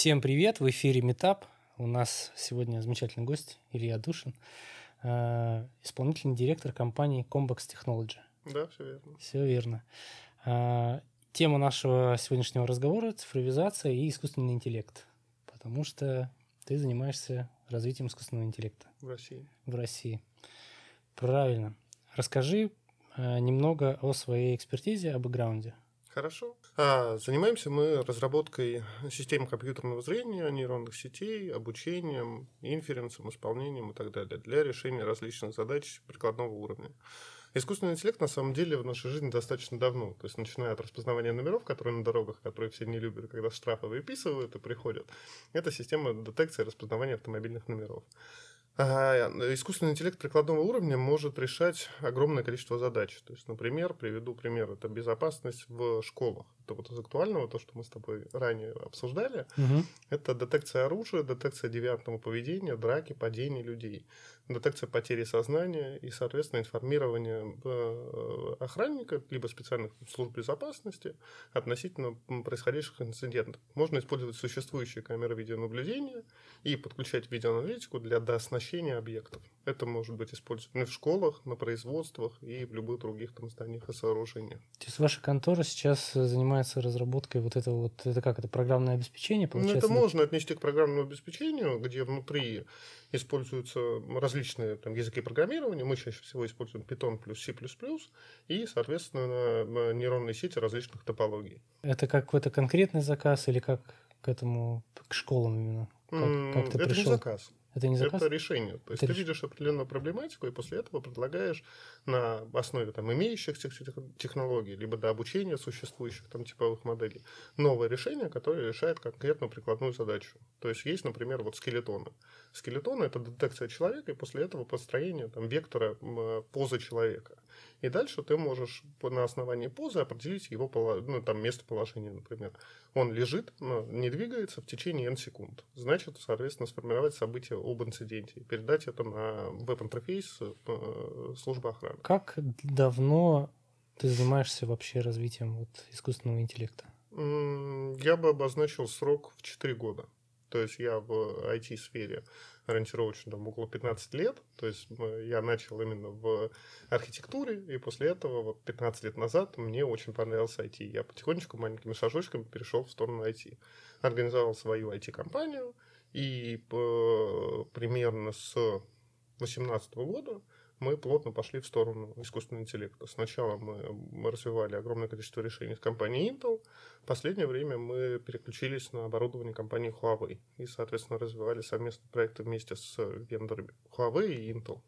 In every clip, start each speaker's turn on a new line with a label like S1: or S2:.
S1: Всем привет, в эфире Метап. У нас сегодня замечательный гость Илья Душин, э, исполнительный директор компании Combox Technology.
S2: Да, все верно.
S1: Все верно. Э, тема нашего сегодняшнего разговора – цифровизация и искусственный интеллект, потому что ты занимаешься развитием искусственного интеллекта.
S2: В России.
S1: В России. Правильно. Расскажи э, немного о своей экспертизе, о бэкграунде.
S2: Хорошо. А, занимаемся мы разработкой систем компьютерного зрения, нейронных сетей, обучением, инференсом, исполнением и так далее для решения различных задач прикладного уровня. Искусственный интеллект на самом деле в нашей жизни достаточно давно. То есть, начиная от распознавания номеров, которые на дорогах, которые все не любят, когда штрафы выписывают и приходят, это система детекции и распознавания автомобильных номеров. Искусственный интеллект прикладного уровня может решать огромное количество задач. То есть, например, приведу пример, это безопасность в школах. Это вот из актуального, то, что мы с тобой ранее обсуждали, угу. это детекция оружия, детекция девиантного поведения, драки, падений людей детекция потери сознания и, соответственно, информирование э, охранника либо специальных служб безопасности относительно происходящих инцидентов. Можно использовать существующие камеры видеонаблюдения и подключать видеоаналитику для дооснащения объектов. Это может быть использовано в школах, на производствах и в любых других там зданиях и сооружениях.
S1: То есть ваша контора сейчас занимается разработкой вот этого вот, это как, это программное обеспечение,
S2: получается? Ну, это можно отнести к программному обеспечению, где внутри используются различные там, языки программирования. Мы чаще всего используем Python плюс C++ и, соответственно, нейронные сети различных топологий.
S1: Это какой-то конкретный заказ или как к этому, к школам именно?
S2: Как, как ты это пришел? не заказ.
S1: Это не заказ?
S2: Это решение. То есть это ты реш... видишь определенную проблематику, и после этого предлагаешь на основе там, имеющихся технологий, либо до обучения существующих там, типовых моделей, новое решение, которое решает конкретную прикладную задачу. То есть есть, например, вот скелетоны. Скелетоны – это детекция человека, и после этого построение там, вектора позы человека. И дальше ты можешь на основании позы определить его ну, там, местоположение, например. Он лежит, но не двигается в течение n секунд. Значит, соответственно, сформировать событие об инциденте и передать это на веб-интерфейс э, службы охраны.
S1: Как давно ты занимаешься вообще развитием вот искусственного интеллекта?
S2: Я бы обозначил срок в 4 года. То есть я в IT-сфере ориентировочно там около 15 лет. То есть я начал именно в архитектуре, и после этого вот 15 лет назад мне очень понравился IT. Я потихонечку маленькими шажочками перешел в сторону IT. Организовал свою IT-компанию, и примерно с 2018 года мы плотно пошли в сторону искусственного интеллекта. Сначала мы развивали огромное количество решений с компанией Intel. В последнее время мы переключились на оборудование компании Huawei и, соответственно, развивали совместные проекты вместе с вендорами Huawei и Intel.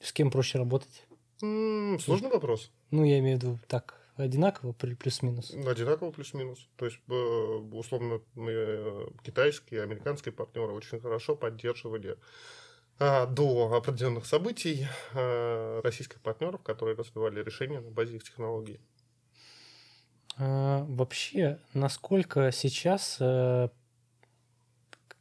S1: С кем проще работать?
S2: М-м, сложный вопрос.
S1: Ну, я имею в виду так, одинаково плюс-минус?
S2: Одинаково плюс-минус. То есть, э, условно, мы, э, китайские, американские партнеры очень хорошо поддерживали до определенных событий а, российских партнеров, которые развивали решения на базе их технологий.
S1: А, вообще, насколько сейчас э,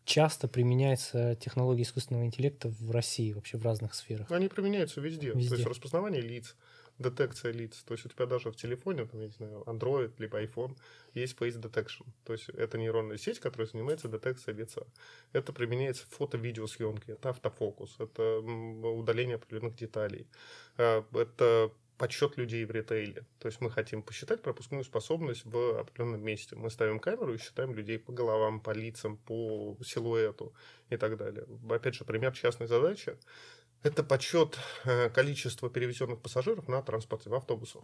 S1: часто применяется технология искусственного интеллекта в России, вообще в разных сферах?
S2: Они применяются везде. везде. То есть распознавание лиц, детекция лиц. То есть у тебя даже в телефоне, там, я не знаю, Android либо iPhone, есть face detection. То есть это нейронная сеть, которая занимается детекцией лица. Это применяется в фото-видеосъемке, это автофокус, это удаление определенных деталей. А, это подсчет людей в ритейле. То есть мы хотим посчитать пропускную способность в определенном месте. Мы ставим камеру и считаем людей по головам, по лицам, по силуэту и так далее. Опять же, пример частной задачи. Это подсчет э, количества перевезенных пассажиров на транспорте в автобусах.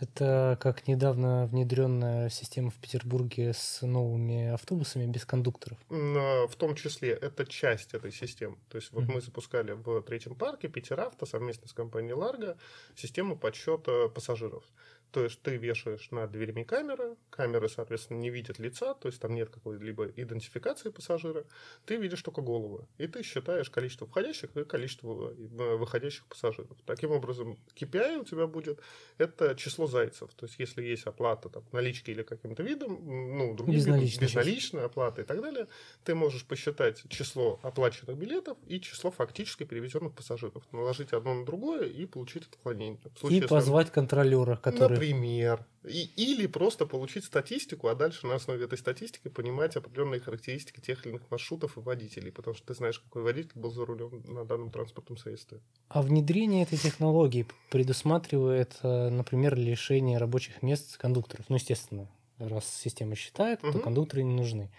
S1: Это как недавно внедренная система в Петербурге с новыми автобусами без кондукторов.
S2: В том числе это часть этой системы. То есть вот mm-hmm. мы запускали в третьем парке Питеравто совместно с компанией Ларго систему подсчета пассажиров. То есть ты вешаешь над дверями камеры, камеры, соответственно, не видят лица, то есть там нет какой-либо идентификации пассажира, ты видишь только голову, и ты считаешь количество входящих и количество э, выходящих пассажиров. Таким образом, KPI у тебя будет это число зайцев, то есть если есть оплата там, налички или каким-то видом, ну, другим безналичная, безналичная оплата и так далее, ты можешь посчитать число оплаченных билетов и число фактически перевезенных пассажиров, наложить одно на другое и получить отклонение.
S1: и позвать контролера, который
S2: Например. И, или просто получить статистику, а дальше на основе этой статистики понимать определенные характеристики тех или иных маршрутов и водителей, потому что ты знаешь, какой водитель был за рулем на данном транспортном средстве.
S1: А внедрение этой технологии предусматривает, э, например, лишение рабочих мест кондукторов. Ну, естественно, раз система считает, угу. то кондукторы не нужны.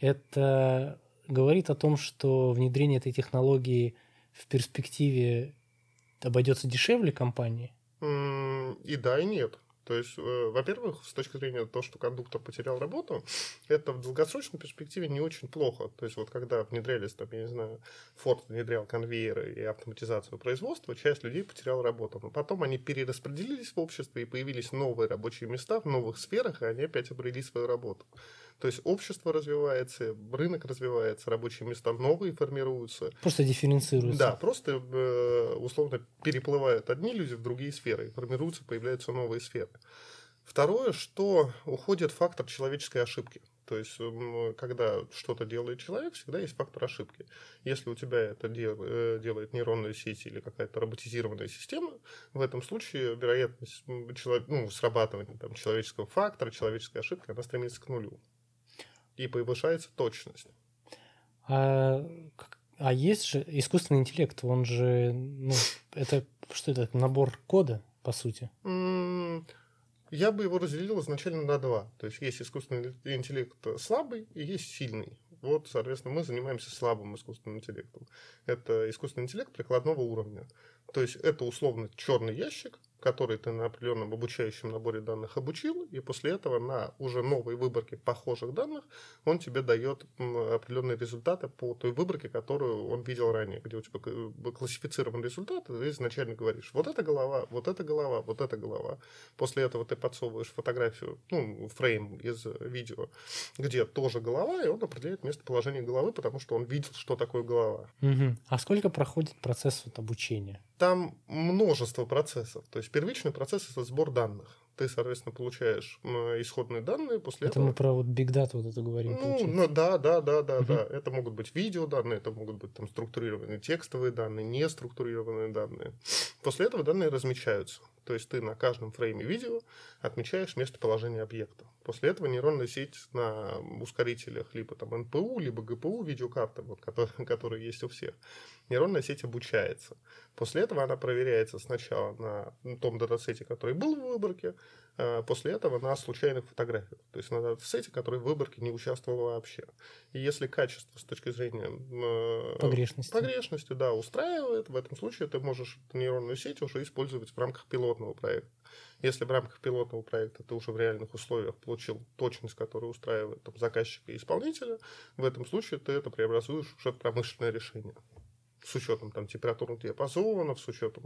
S1: Это говорит о том, что внедрение этой технологии в перспективе обойдется дешевле компании?
S2: И да, и нет. То есть, э, во-первых, с точки зрения того, что кондуктор потерял работу, это в долгосрочной перспективе не очень плохо. То есть, вот когда внедрялись, там, я не знаю, Ford внедрял конвейеры и автоматизацию производства, часть людей потеряла работу. Но потом они перераспределились в обществе и появились новые рабочие места в новых сферах, и они опять обрели свою работу. То есть общество развивается, рынок развивается, рабочие места новые формируются.
S1: Просто дифференцируются.
S2: Да, просто э, условно переплывают одни люди в другие сферы, формируются, появляются новые сферы. Второе, что уходит фактор человеческой ошибки. То есть, когда что-то делает человек, всегда есть фактор ошибки. Если у тебя это э, делает нейронная сеть или какая-то роботизированная система, в этом случае вероятность ну, срабатывания там, человеческого фактора, человеческой ошибки, она стремится к нулю и повышается точность.
S1: А, а есть же искусственный интеллект, он же, ну, это что это, набор кода, по сути?
S2: Я бы его разделил изначально на два. То есть есть искусственный интеллект слабый и есть сильный. Вот, соответственно, мы занимаемся слабым искусственным интеллектом. Это искусственный интеллект прикладного уровня. То есть это условно черный ящик, который ты на определенном обучающем наборе данных обучил, и после этого на уже новой выборке похожих данных он тебе дает определенные результаты по той выборке, которую он видел ранее, где у тебя классифицирован результат, и ты изначально говоришь, вот эта голова, вот эта голова, вот эта голова. После этого ты подсовываешь фотографию, ну, фрейм из видео, где тоже голова, и он определяет местоположение головы, потому что он видел, что такое голова.
S1: Угу. А сколько проходит процесс вот обучения?
S2: Там множество процессов. То есть первичный процесс это сбор данных. Ты, соответственно, получаешь исходные данные после
S1: это
S2: этого.
S1: мы про вот Big Data вот это говорим.
S2: Ну, ну да, да, да, да, uh да. Это могут быть видео данные, это могут быть там структурированные текстовые данные, не структурированные данные. После этого данные размечаются. То есть ты на каждом фрейме видео отмечаешь местоположение объекта. После этого нейронная сеть на ускорителях либо там НПУ, либо ГПУ видеокарты, вот, которые, которые есть у всех, нейронная сеть обучается. После этого она проверяется сначала на том датасете, который был в выборке, а после этого на случайных фотографиях. То есть на датасете, который в выборке не участвовал вообще. И если качество с точки зрения
S1: э, погрешности.
S2: погрешности да, устраивает, в этом случае ты можешь эту нейронную сеть уже использовать в рамках пилотного проекта. Если в рамках пилотного проекта ты уже в реальных условиях получил точность, которая устраивает там, заказчика и исполнителя, в этом случае ты это преобразуешь уже в промышленное решение с учетом там, температурных диапазонов, с учетом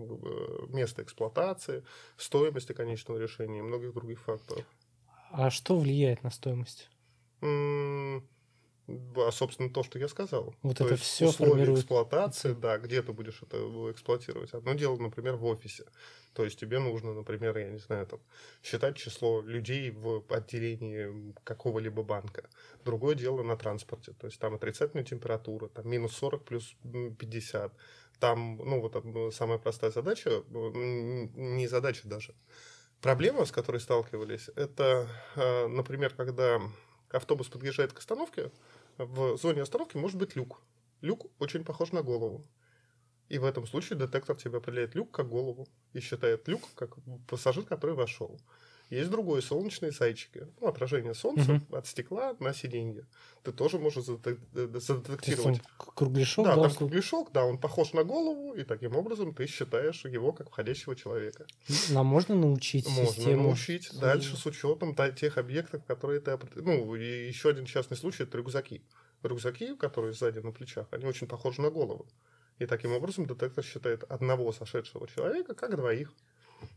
S2: места эксплуатации, стоимости конечного решения и многих других факторов.
S1: А что влияет на стоимость?
S2: А, собственно, то, что я сказал.
S1: Вот то это
S2: есть
S1: все
S2: условия
S1: формирует...
S2: эксплуатации, да, где ты будешь это эксплуатировать. Одно дело, например, в офисе. То есть тебе нужно, например, я не знаю, там, считать число людей в отделении какого-либо банка. Другое дело на транспорте. То есть там отрицательная температура, там минус 40 плюс 50. Там, ну, вот там, самая простая задача, не задача даже. Проблема, с которой сталкивались, это, а, например, когда автобус подъезжает к остановке, в зоне остановки может быть люк. Люк очень похож на голову. И в этом случае детектор тебе определяет люк как голову и считает люк как пассажир, который вошел. Есть другое, солнечные зайчики. Ну, отражение солнца угу. от стекла на сиденье. Ты тоже можешь задетектировать.
S1: Кругляшок,
S2: да, да, там кругляшок, да, он похож на голову, и таким образом ты считаешь его как входящего человека.
S1: Нам можно научить
S2: Можно
S1: систему?
S2: научить дальше с учетом тех объектов, которые ты... Ну, и еще один частный случай – это рюкзаки. Рюкзаки, которые сзади на плечах, они очень похожи на голову. И таким образом детектор считает одного сошедшего человека как двоих.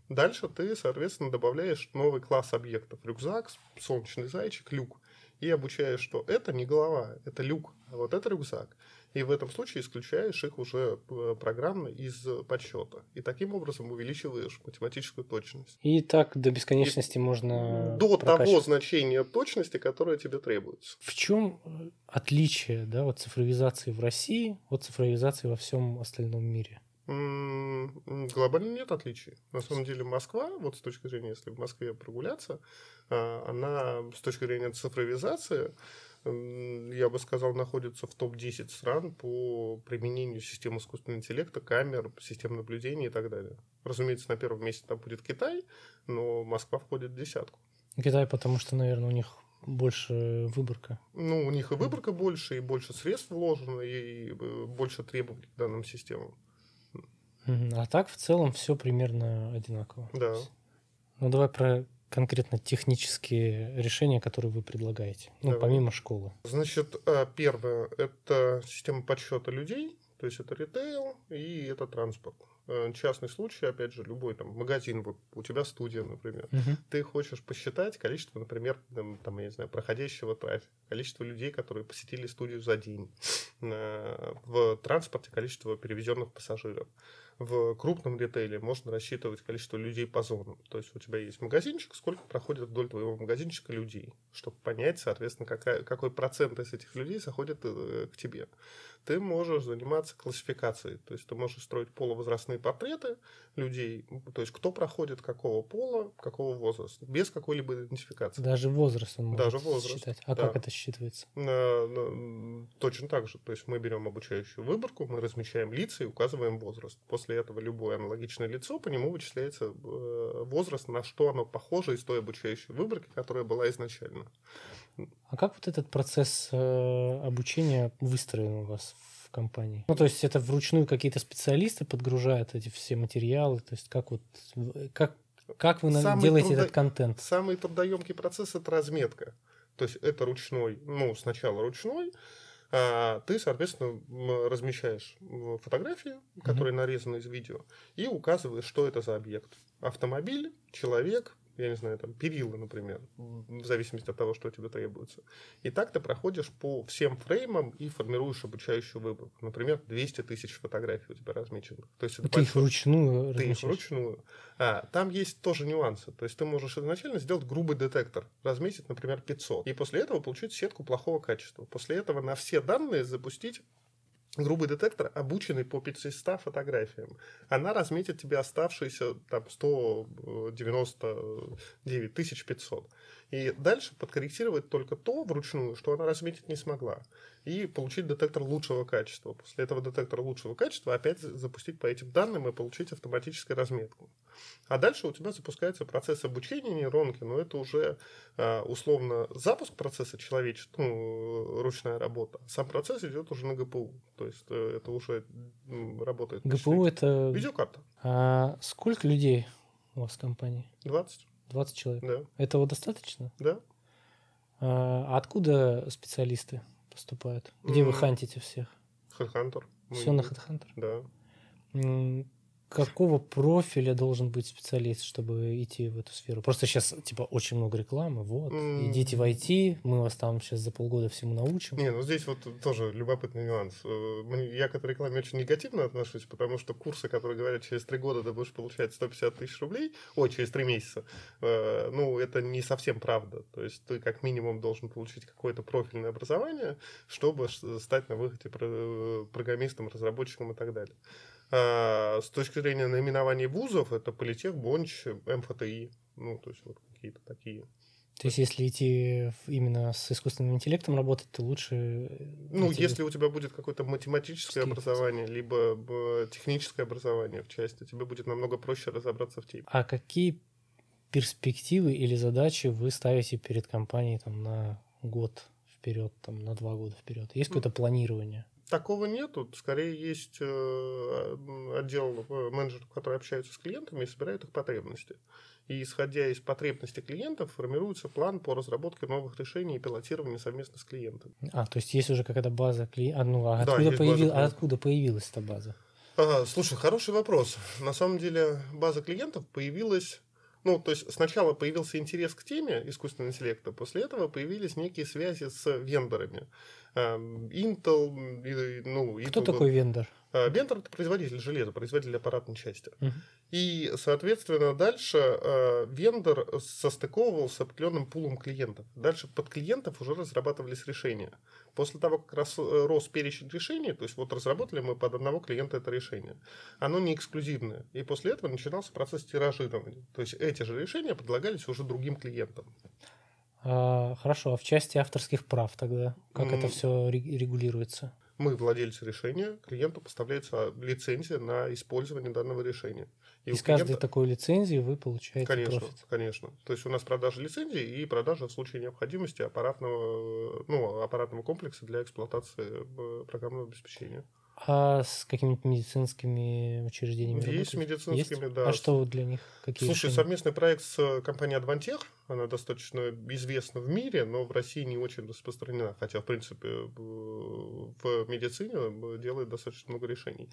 S2: Дальше ты, соответственно, добавляешь новый класс объектов. Рюкзак, солнечный зайчик, люк. И обучаешь, что это не голова, это люк, а вот это рюкзак. И в этом случае исключаешь их уже э, программно из подсчета. И таким образом увеличиваешь математическую точность.
S1: И так до бесконечности и можно
S2: До того значения точности, которое тебе требуется.
S1: В чем отличие да, от цифровизации в России от цифровизации во всем остальном мире?
S2: Глобально нет отличий. На самом деле Москва, вот с точки зрения, если в Москве прогуляться, а, она с точки зрения цифровизации, я бы сказал, находится в топ-10 стран по применению систем искусственного интеллекта, камер, систем наблюдения и так далее. Разумеется, на первом месте там будет Китай, но Москва входит в десятку.
S1: Китай, потому что, наверное, у них больше выборка.
S2: Ну, у них и выборка больше, и больше средств вложено, и э, больше требований к данным системам.
S1: А так в целом все примерно одинаково.
S2: Да.
S1: Ну давай про конкретно технические решения, которые вы предлагаете, ну, Давай. помимо школы?
S2: Значит, а, первое – это система подсчета людей, то есть это ритейл и это транспорт. Э, частный случай, опять же, любой там магазин, вот у тебя студия, например, uh-huh. ты хочешь посчитать количество, например, там, я не знаю, проходящего трафика, количество людей, которые посетили студию за день, в транспорте количество перевезенных пассажиров. В крупном ритейле можно рассчитывать количество людей по зонам. То есть у тебя есть магазинчик, сколько проходит вдоль твоего магазинчика людей, чтобы понять, соответственно, какая, какой процент из этих людей заходит э, к тебе ты можешь заниматься классификацией. То есть ты можешь строить полувозрастные портреты людей, то есть кто проходит какого пола, какого возраста, без какой-либо идентификации.
S1: Даже возраст он может
S2: Даже возраст,
S1: считать. А да. как это считывается?
S2: Точно так же. То есть мы берем обучающую выборку, мы размещаем лица и указываем возраст. После этого любое аналогичное лицо, по нему вычисляется э, возраст, на что оно похоже из той обучающей выборки, которая была изначально.
S1: А как вот этот процесс э, обучения выстроен у вас в компании? Ну, то есть это вручную какие-то специалисты подгружают эти все материалы? То есть как вот как, как вы самый делаете трудо... этот контент?
S2: Самый трудоемкий процесс – это разметка. То есть это ручной, ну, сначала ручной, а ты, соответственно, размещаешь фотографии, которые mm-hmm. нарезаны из видео, и указываешь, что это за объект. Автомобиль, человек, я не знаю, там, перила, например, в зависимости от того, что тебе требуется. И так ты проходишь по всем фреймам и формируешь обучающую выборку. Например, 200 тысяч фотографий у тебя размеченных. То есть
S1: это ты их вручную
S2: Ты их вручную. А, там есть тоже нюансы. То есть ты можешь изначально сделать грубый детектор, разметить, например, 500, и после этого получить сетку плохого качества. После этого на все данные запустить грубый детектор, обученный по 500 фотографиям. Она разметит тебе оставшиеся там 199 500. И дальше подкорректировать только то вручную, что она разметить не смогла. И получить детектор лучшего качества. После этого детектора лучшего качества опять запустить по этим данным и получить автоматическую разметку. А дальше у тебя запускается процесс обучения нейронки, но это уже а, условно запуск процесса человеческий, ну, ручная работа. Сам процесс идет уже на ГПУ. То есть э, это уже работает.
S1: ГПУ это...
S2: Видеокарта.
S1: А сколько людей у вас в компании?
S2: 20.
S1: 20 человек?
S2: Да.
S1: Этого достаточно?
S2: Да.
S1: А откуда специалисты поступают? Где mm-hmm. вы хантите всех?
S2: Headhunter.
S1: Все на Headhunter?
S2: Да
S1: какого профиля должен быть специалист, чтобы идти в эту сферу? Просто сейчас, типа, очень много рекламы, вот, mm. идите в IT, мы вас там сейчас за полгода всему научим.
S2: Не, ну здесь вот тоже любопытный нюанс. Э, я к этой рекламе очень негативно отношусь, потому что курсы, которые говорят, через три года ты будешь получать 150 тысяч рублей, ой, через три месяца, э, ну, это не совсем правда. То есть ты как минимум должен получить какое-то профильное образование, чтобы стать на выходе программистом, разработчиком и так далее. А, с точки зрения наименований вузов, это Политех, Бонч, МФТИ. Ну, то есть вот какие-то такие.
S1: То есть, если идти именно с искусственным интеллектом работать, то лучше... Э,
S2: ну, если у тебя будет какое-то математическое образование, либо техническое образование в части, тебе будет намного проще разобраться в теме.
S1: А какие перспективы или задачи вы ставите перед компанией там, на год вперед, там, на два года вперед? Есть какое-то планирование?
S2: Такого нету. Скорее есть э, отдел э, менеджеров, которые общаются с клиентами и собирают их потребности. И исходя из потребностей клиентов, формируется план по разработке новых решений и пилотированию совместно с клиентом.
S1: А, то есть есть уже какая-то база клиентов. А, ну, а откуда, да, появил... а откуда появилась эта база?
S2: А, слушай, хороший вопрос. На самом деле база клиентов появилась ну, то есть сначала появился интерес к теме искусственного интеллекта, после этого появились некие связи с вендорами. Intel, ну,
S1: Кто Intel такой вендор?
S2: А, вендор это производитель железа, производитель аппаратной части. Uh-huh. И, соответственно, дальше э, вендор состыковывался с определенным пулом клиентов. Дальше под клиентов уже разрабатывались решения. После того, как рос, рос перечень решений, то есть вот разработали мы под одного клиента это решение, оно не эксклюзивное. И после этого начинался процесс тиражирования. То есть эти же решения предлагались уже другим клиентам.
S1: А, хорошо, а в части авторских прав тогда как mm. это все регулируется?
S2: мы владельцы решения, клиенту поставляется лицензия на использование данного решения.
S1: И Из клиента... каждой такой лицензии вы получаете
S2: конечно,
S1: профит.
S2: Конечно, То есть у нас продажа лицензии и продажа в случае необходимости аппаратного, ну, аппаратного комплекса для эксплуатации э, программного обеспечения.
S1: А с какими-то медицинскими учреждениями
S2: Есть работаете? медицинскими,
S1: Есть?
S2: да.
S1: А что для них?
S2: Какие Слушай, решения? совместный проект с компанией Advantech, она достаточно известна в мире, но в России не очень распространена, хотя, в принципе, в медицине делает достаточно много решений.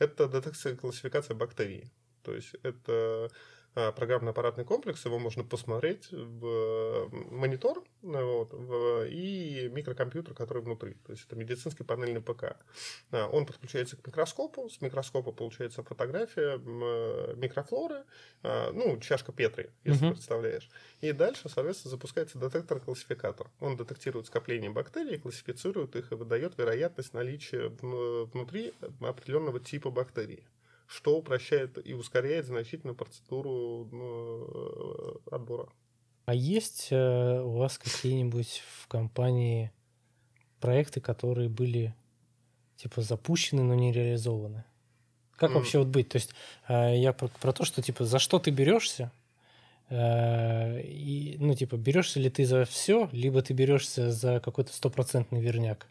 S2: Это детекция и классификация бактерий. То есть это программно-аппаратный комплекс, его можно посмотреть в монитор вот, в, и микрокомпьютер, который внутри. То есть это медицинский панельный ПК. А, он подключается к микроскопу, с микроскопа получается фотография микрофлоры, а, ну, чашка Петри, если uh-huh. представляешь. И дальше, соответственно, запускается детектор-классификатор. Он детектирует скопление бактерий, классифицирует их и выдает вероятность наличия внутри определенного типа бактерий что упрощает и ускоряет значительно процедуру ну, отбора.
S1: А есть э, у вас какие-нибудь в компании проекты, которые были типа запущены, но не реализованы? Как mm. вообще вот быть? То есть э, я про, про то, что типа за что ты берешься, э, и, ну, типа, берешься ли ты за все, либо ты берешься за какой-то стопроцентный верняк.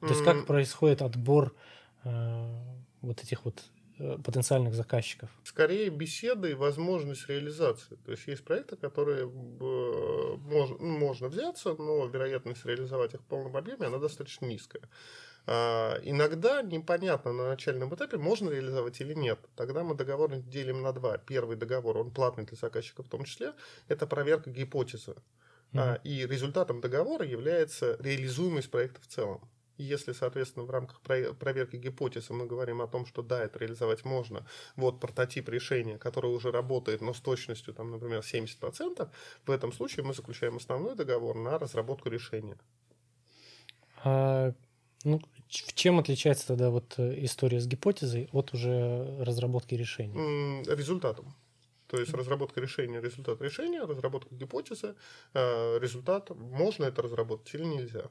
S1: То есть, как происходит отбор э, вот этих вот Э, потенциальных заказчиков?
S2: Скорее беседы и возможность реализации. То есть есть проекты, которые э, можно, ну, можно взяться, но вероятность реализовать их в полном объеме, она достаточно низкая. А, иногда непонятно на начальном этапе, можно реализовать или нет. Тогда мы договор делим на два. Первый договор, он платный для заказчика в том числе, это проверка гипотезы. Mm-hmm. И результатом договора является реализуемость проекта в целом. И если, соответственно, в рамках проверки гипотезы мы говорим о том, что да, это реализовать можно, вот прототип решения, который уже работает, но с точностью, там, например, 70%, в этом случае мы заключаем основной договор на разработку решения.
S1: А, ну, чем отличается тогда вот э, история с гипотезой от уже разработки решения?
S2: Результатом. То есть разработка решения, результат решения, разработка гипотезы, э, результат, можно это разработать или нельзя.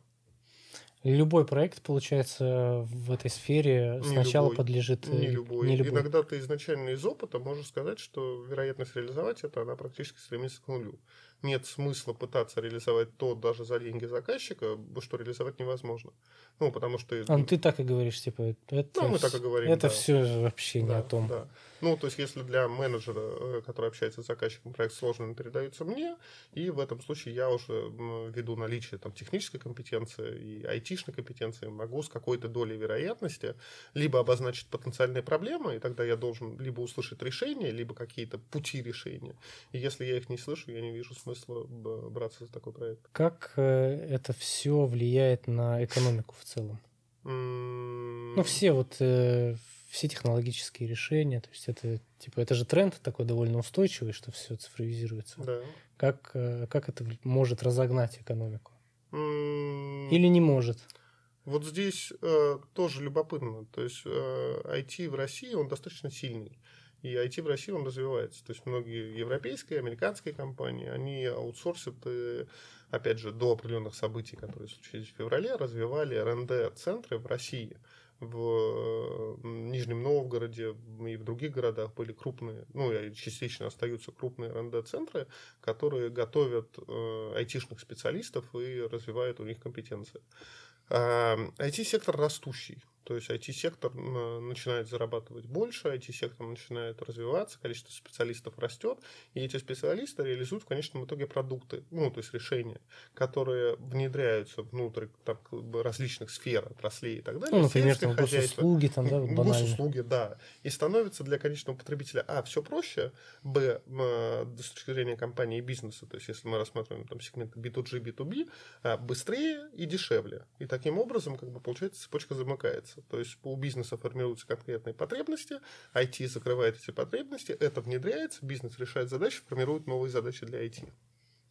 S1: Любой проект, получается, в этой сфере не сначала любой, подлежит...
S2: Не любой. не любой. Иногда ты изначально из опыта можешь сказать, что вероятность реализовать это, она практически стремится к нулю нет смысла пытаться реализовать то даже за деньги заказчика, что реализовать невозможно. Ну, потому что...
S1: А, ну, ты так и говоришь, типа, это...
S2: Ну, мы так и говорим,
S1: Это да. все вообще да, не о том.
S2: Да. Ну, то есть, если для менеджера, э, который общается с заказчиком, проект сложный, он передается мне, и в этом случае я уже ввиду наличия там, технической компетенции и айтишной компетенции могу с какой-то долей вероятности либо обозначить потенциальные проблемы, и тогда я должен либо услышать решение, либо какие-то пути решения. И если я их не слышу, я не вижу смысла браться за такой проект.
S1: Как э, это все влияет на экономику в целом? Ну, все вот э, все технологические решения, то есть это типа это же тренд такой довольно устойчивый, что все цифровизируется.
S2: Да.
S1: Как э, как это может разогнать экономику? Mm. Или не может?
S2: Вот здесь э, тоже любопытно. То есть э, IT в России он достаточно сильный. И IT в России он развивается. То есть многие европейские, американские компании, они аутсорсят, и, опять же, до определенных событий, которые случились в феврале, развивали РНД-центры в России. В Нижнем Новгороде и в других городах были крупные, ну и частично остаются крупные РНД-центры, которые готовят э, айтишных специалистов и развивают у них компетенции. IT-сектор растущий. То есть IT-сектор начинает зарабатывать больше, IT-сектор начинает развиваться, количество специалистов растет, и эти специалисты реализуют в конечном итоге продукты, ну, то есть решения, которые внедряются внутрь там, различных сфер, отраслей и так далее.
S1: Ну, например, там, госуслуги, там, да, банально.
S2: Госуслуги, да. И становится для конечного потребителя, а, все проще, б, с точки зрения компании и бизнеса, то есть если мы рассматриваем там сегмент B2G, B2B, а, быстрее и дешевле. И таким образом, как бы, получается, цепочка замыкается меняется. То есть у бизнеса формируются конкретные потребности, IT закрывает эти потребности, это внедряется, бизнес решает задачи, формирует новые задачи для IT.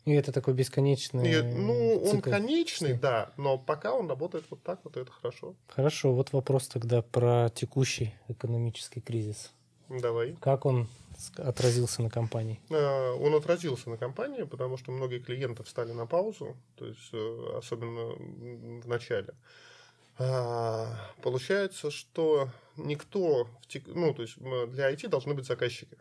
S1: И это такой бесконечный. И,
S2: ну, цикл. он конечный, да, но пока он работает вот так, вот это хорошо.
S1: Хорошо, вот вопрос тогда про текущий экономический кризис.
S2: Давай.
S1: Как он отразился на компании?
S2: А, он отразился на компании, потому что многие клиенты встали на паузу, то есть э, особенно в начале. А, получается, что никто, ну, то есть для IT должны быть заказчики.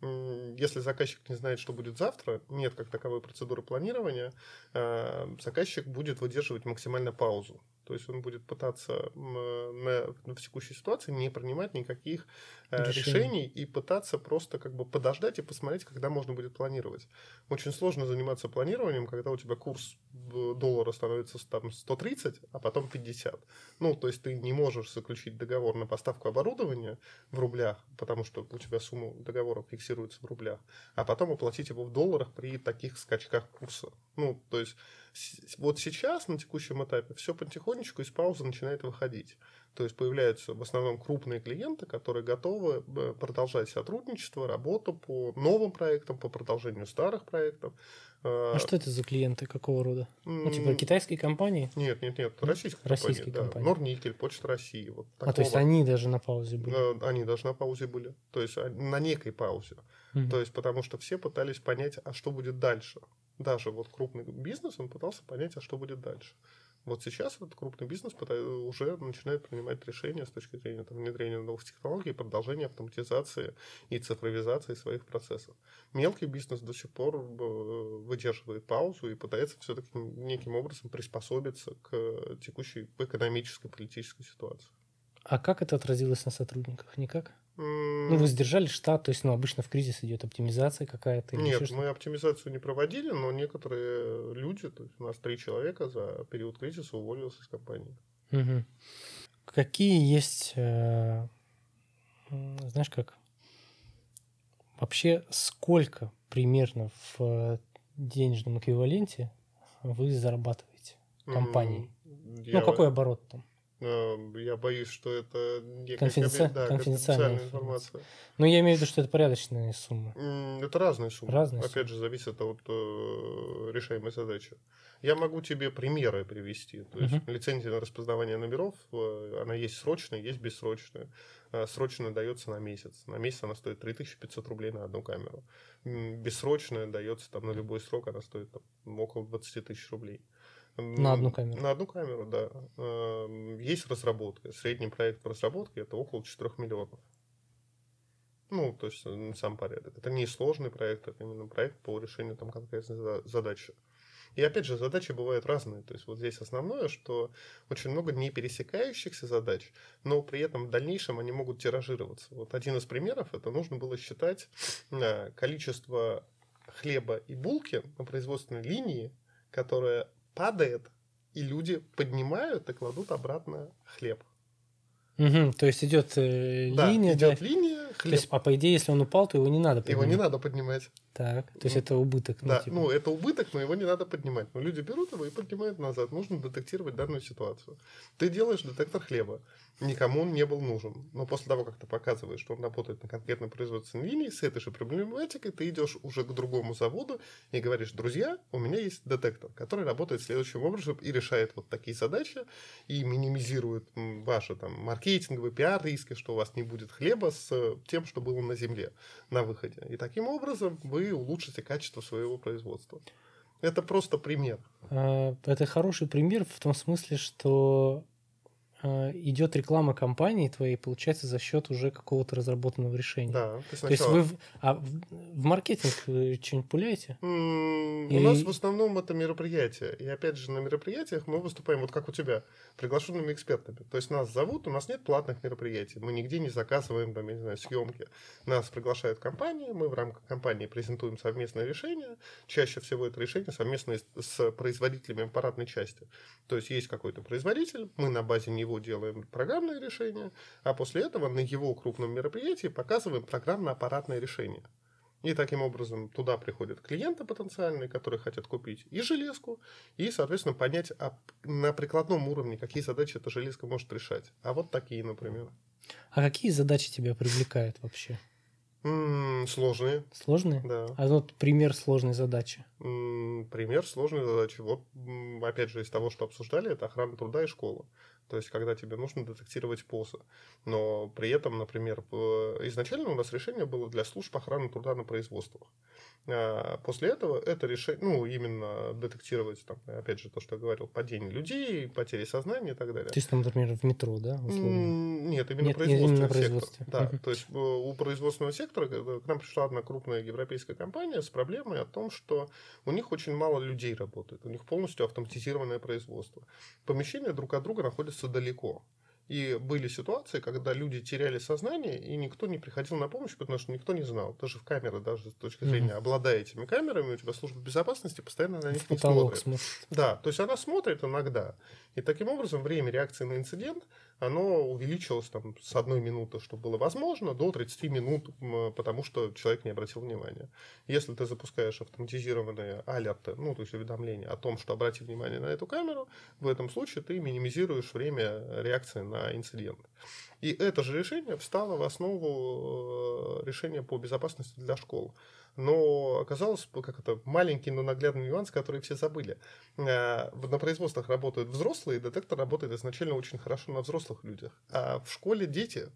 S2: Если заказчик не знает, что будет завтра, нет как таковой процедуры планирования, а, заказчик будет выдерживать максимально паузу. То есть он будет пытаться на, в текущей ситуации не принимать никаких э, решений. решений и пытаться просто как бы подождать и посмотреть, когда можно будет планировать. Очень сложно заниматься планированием, когда у тебя курс доллара становится там 130, а потом 50. Ну, то есть ты не можешь заключить договор на поставку оборудования в рублях, потому что у тебя сумма договора фиксируется в рублях, а потом оплатить его в долларах при таких скачках курса. Ну, то есть вот сейчас, на текущем этапе, все потихонечку из паузы начинает выходить. То есть появляются в основном крупные клиенты, которые готовы э, продолжать сотрудничество, работу по новым проектам, по продолжению старых проектов.
S1: А, а что это за клиенты, какого рода? Ну, типа китайские компании?
S2: Нет, нет, нет, российские, российские компании. компании. Да. Норникель, Почта России. Вот
S1: такого. А, то есть они даже на паузе были?
S2: Э, они даже на паузе были. То есть а, на некой паузе. Угу. То есть потому что все пытались понять, а что будет дальше даже вот крупный бизнес, он пытался понять, а что будет дальше. Вот сейчас этот крупный бизнес уже начинает принимать решения с точки зрения там, внедрения новых технологий, продолжения автоматизации и цифровизации своих процессов. Мелкий бизнес до сих пор э, выдерживает паузу и пытается все-таки неким образом приспособиться к текущей экономической, политической ситуации.
S1: А как это отразилось на сотрудниках? Никак? Ну, вы сдержали штат, то есть, ну, обычно в кризис идет оптимизация какая-то?
S2: Нет, мы оптимизацию не проводили, но некоторые люди, то есть у нас три человека за период кризиса уволились из компании.
S1: Угу. Какие есть, э, знаешь как, вообще сколько примерно в денежном эквиваленте вы зарабатываете компанией? Я... Ну, какой оборот там?
S2: Эм, я боюсь, что это не
S1: Конфиденци... да, конфиденциальная информация. Ну, я имею в виду, что это порядочные суммы.
S2: Это разные суммы.
S1: Разные
S2: Опять
S1: суммы.
S2: же, зависит от э, решаемой задачи. Я могу тебе примеры привести. То есть, uh-huh. лицензия на распознавание номеров, э, она есть срочная, есть бессрочная. Э, срочная дается на месяц. На месяц она стоит 3500 рублей на одну камеру. Бессрочная дается там на любой срок, она стоит там, около 20 тысяч рублей.
S1: На одну камеру?
S2: На одну камеру, да. Эм, есть разработка. Средний проект по разработке это около 4 миллионов. Ну, то есть сам порядок. Это не сложный проект, это именно проект по решению там конкретной задачи. И опять же, задачи бывают разные. То есть вот здесь основное, что очень много не пересекающихся задач, но при этом в дальнейшем они могут тиражироваться. Вот один из примеров, это нужно было считать э, количество хлеба и булки на производственной линии, которое падает, и люди поднимают и кладут обратно хлеб.
S1: Угу, то есть идет э, да, линия.
S2: Идет да? линия,
S1: хлеб. То есть, а по идее, если он упал, то его не надо
S2: поднимать. Его не надо поднимать.
S1: Так, то есть это убыток.
S2: Ну, да, ну, типа. ну это убыток, но его не надо поднимать. Но люди берут его и поднимают назад. Нужно детектировать данную ситуацию. Ты делаешь детектор хлеба. Никому он не был нужен. Но после того, как ты показываешь, что он работает на конкретной производственной линии, с этой же проблематикой ты идешь уже к другому заводу и говоришь, друзья, у меня есть детектор, который работает следующим образом и решает вот такие задачи и минимизирует ваши там маркетинговые пиар-риски, что у вас не будет хлеба с тем, что было на земле на выходе. И таким образом вы вы улучшите качество своего производства. Это просто пример.
S1: А, это хороший пример в том смысле, что идет реклама компании твоей, получается, за счет уже какого-то разработанного решения.
S2: Да.
S1: То есть вы в, а в, в маркетинг вы что-нибудь пуляете?
S2: М, У нас в основном это мероприятия. И опять же, на мероприятиях мы выступаем, вот как у тебя, приглашенными экспертами. То есть нас зовут, у нас нет платных мероприятий. Мы нигде не заказываем, там, я не знаю, съемки. Нас приглашают компании, мы в рамках компании презентуем совместное решение. Чаще всего это решение совместно с производителями аппаратной части. То есть есть какой-то производитель, мы на базе него делаем программное решение, а после этого на его крупном мероприятии показываем программно-аппаратное решение. И таким образом туда приходят клиенты потенциальные, которые хотят купить и железку, и, соответственно, понять а на прикладном уровне, какие задачи эта железка может решать. А вот такие, например.
S1: А какие задачи тебя привлекают вообще?
S2: М-м, сложные.
S1: Сложные?
S2: Да.
S1: А вот пример сложной задачи.
S2: Пример сложной задачи. Вот, опять же, из того, что обсуждали, это охрана труда и школа. То есть, когда тебе нужно детектировать ПОСы. Но при этом, например, изначально у нас решение было для служб охраны труда на производствах. А после этого это решение, ну, именно детектировать, там, опять же, то, что я говорил, падение людей, потери сознания и так далее.
S1: То есть, там, например, в метро, да,
S2: условно? Нет, именно Нет, производственный именно производстве. сектор. Да, то есть э, у производственного сектора э, к нам пришла одна крупная европейская компания с проблемой о том, что у них очень мало людей работает, у них полностью автоматизированное производство. Помещения друг от друга находятся далеко. И были ситуации, когда люди теряли сознание, и никто не приходил на помощь, потому что никто не знал. Даже в камеры, даже с точки зрения, mm-hmm. обладая этими камерами, у тебя служба безопасности постоянно на них не смотрит. смотрит. Да, то есть она смотрит иногда. И таким образом время реакции на инцидент оно увеличилось там, с одной минуты, что было возможно, до 30 минут, потому что человек не обратил внимания. Если ты запускаешь автоматизированные алерты, ну, то есть уведомления о том, что обрати внимание на эту камеру, в этом случае ты минимизируешь время реакции на инцидент. И это же решение встало в основу э, решения по безопасности для школ но оказалось, как это, маленький, но наглядный нюанс, который все забыли. Э, на производствах работают взрослые, детектор работает изначально очень хорошо на взрослых людях. А в школе дети,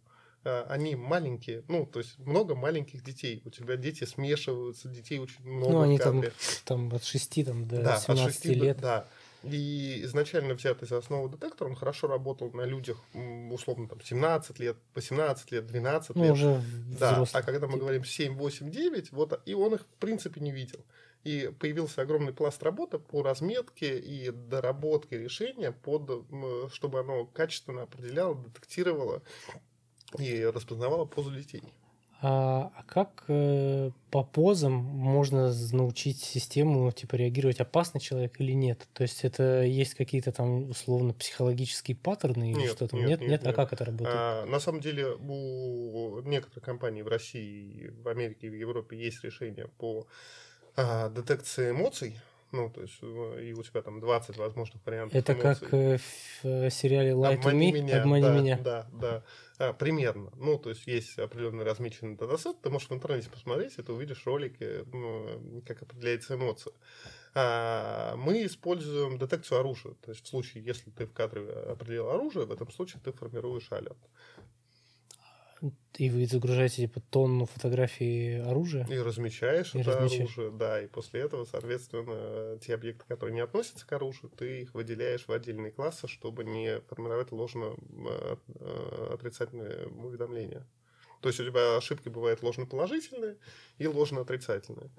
S2: э, они маленькие, ну, то есть много маленьких детей. У тебя дети смешиваются, детей очень много.
S1: Ну, они там, там от 6 там, до да, 17 от 6 лет.
S2: Да. И изначально взятый за основу детектор, он хорошо работал на людях, условно, там, 17 лет, 18 лет, 12
S1: ну,
S2: лет.
S1: уже
S2: да. А когда мы говорим 7, 8, 9, вот, и он их, в принципе, не видел. И появился огромный пласт работы по разметке и доработке решения, под, чтобы оно качественно определяло, детектировало и распознавало позу детей.
S1: А, а как э, по позам можно научить систему типа реагировать опасный человек или нет? То есть это есть какие-то там условно психологические паттерны или что то Нет, нет, нет, А как это работает?
S2: А, на самом деле у некоторых компаний в России, в Америке в Европе есть решения по а, детекции эмоций. Ну, то есть, и у тебя там 20 возможных вариантов
S1: Это эмоций. как э, в э, сериале Light
S2: Обмани
S1: Me,
S2: меня, Обмани да, меня. Да, да. А, примерно. Ну, то есть есть определенный размеченный датасет, ты можешь в интернете посмотреть, и ты увидишь ролики, ну, как определяется эмоция. А, мы используем детекцию оружия. То есть в случае, если ты в кадре определил оружие, в этом случае ты формируешь алерт.
S1: И вы загружаете типа тонну фотографий оружия?
S2: И размечаешь и это размечаешь. оружие, да. И после этого, соответственно, те объекты, которые не относятся к оружию, ты их выделяешь в отдельные классы, чтобы не формировать ложно э, э, отрицательные уведомления. То есть у тебя ошибки бывают ложно-положительные и ложно-отрицательные.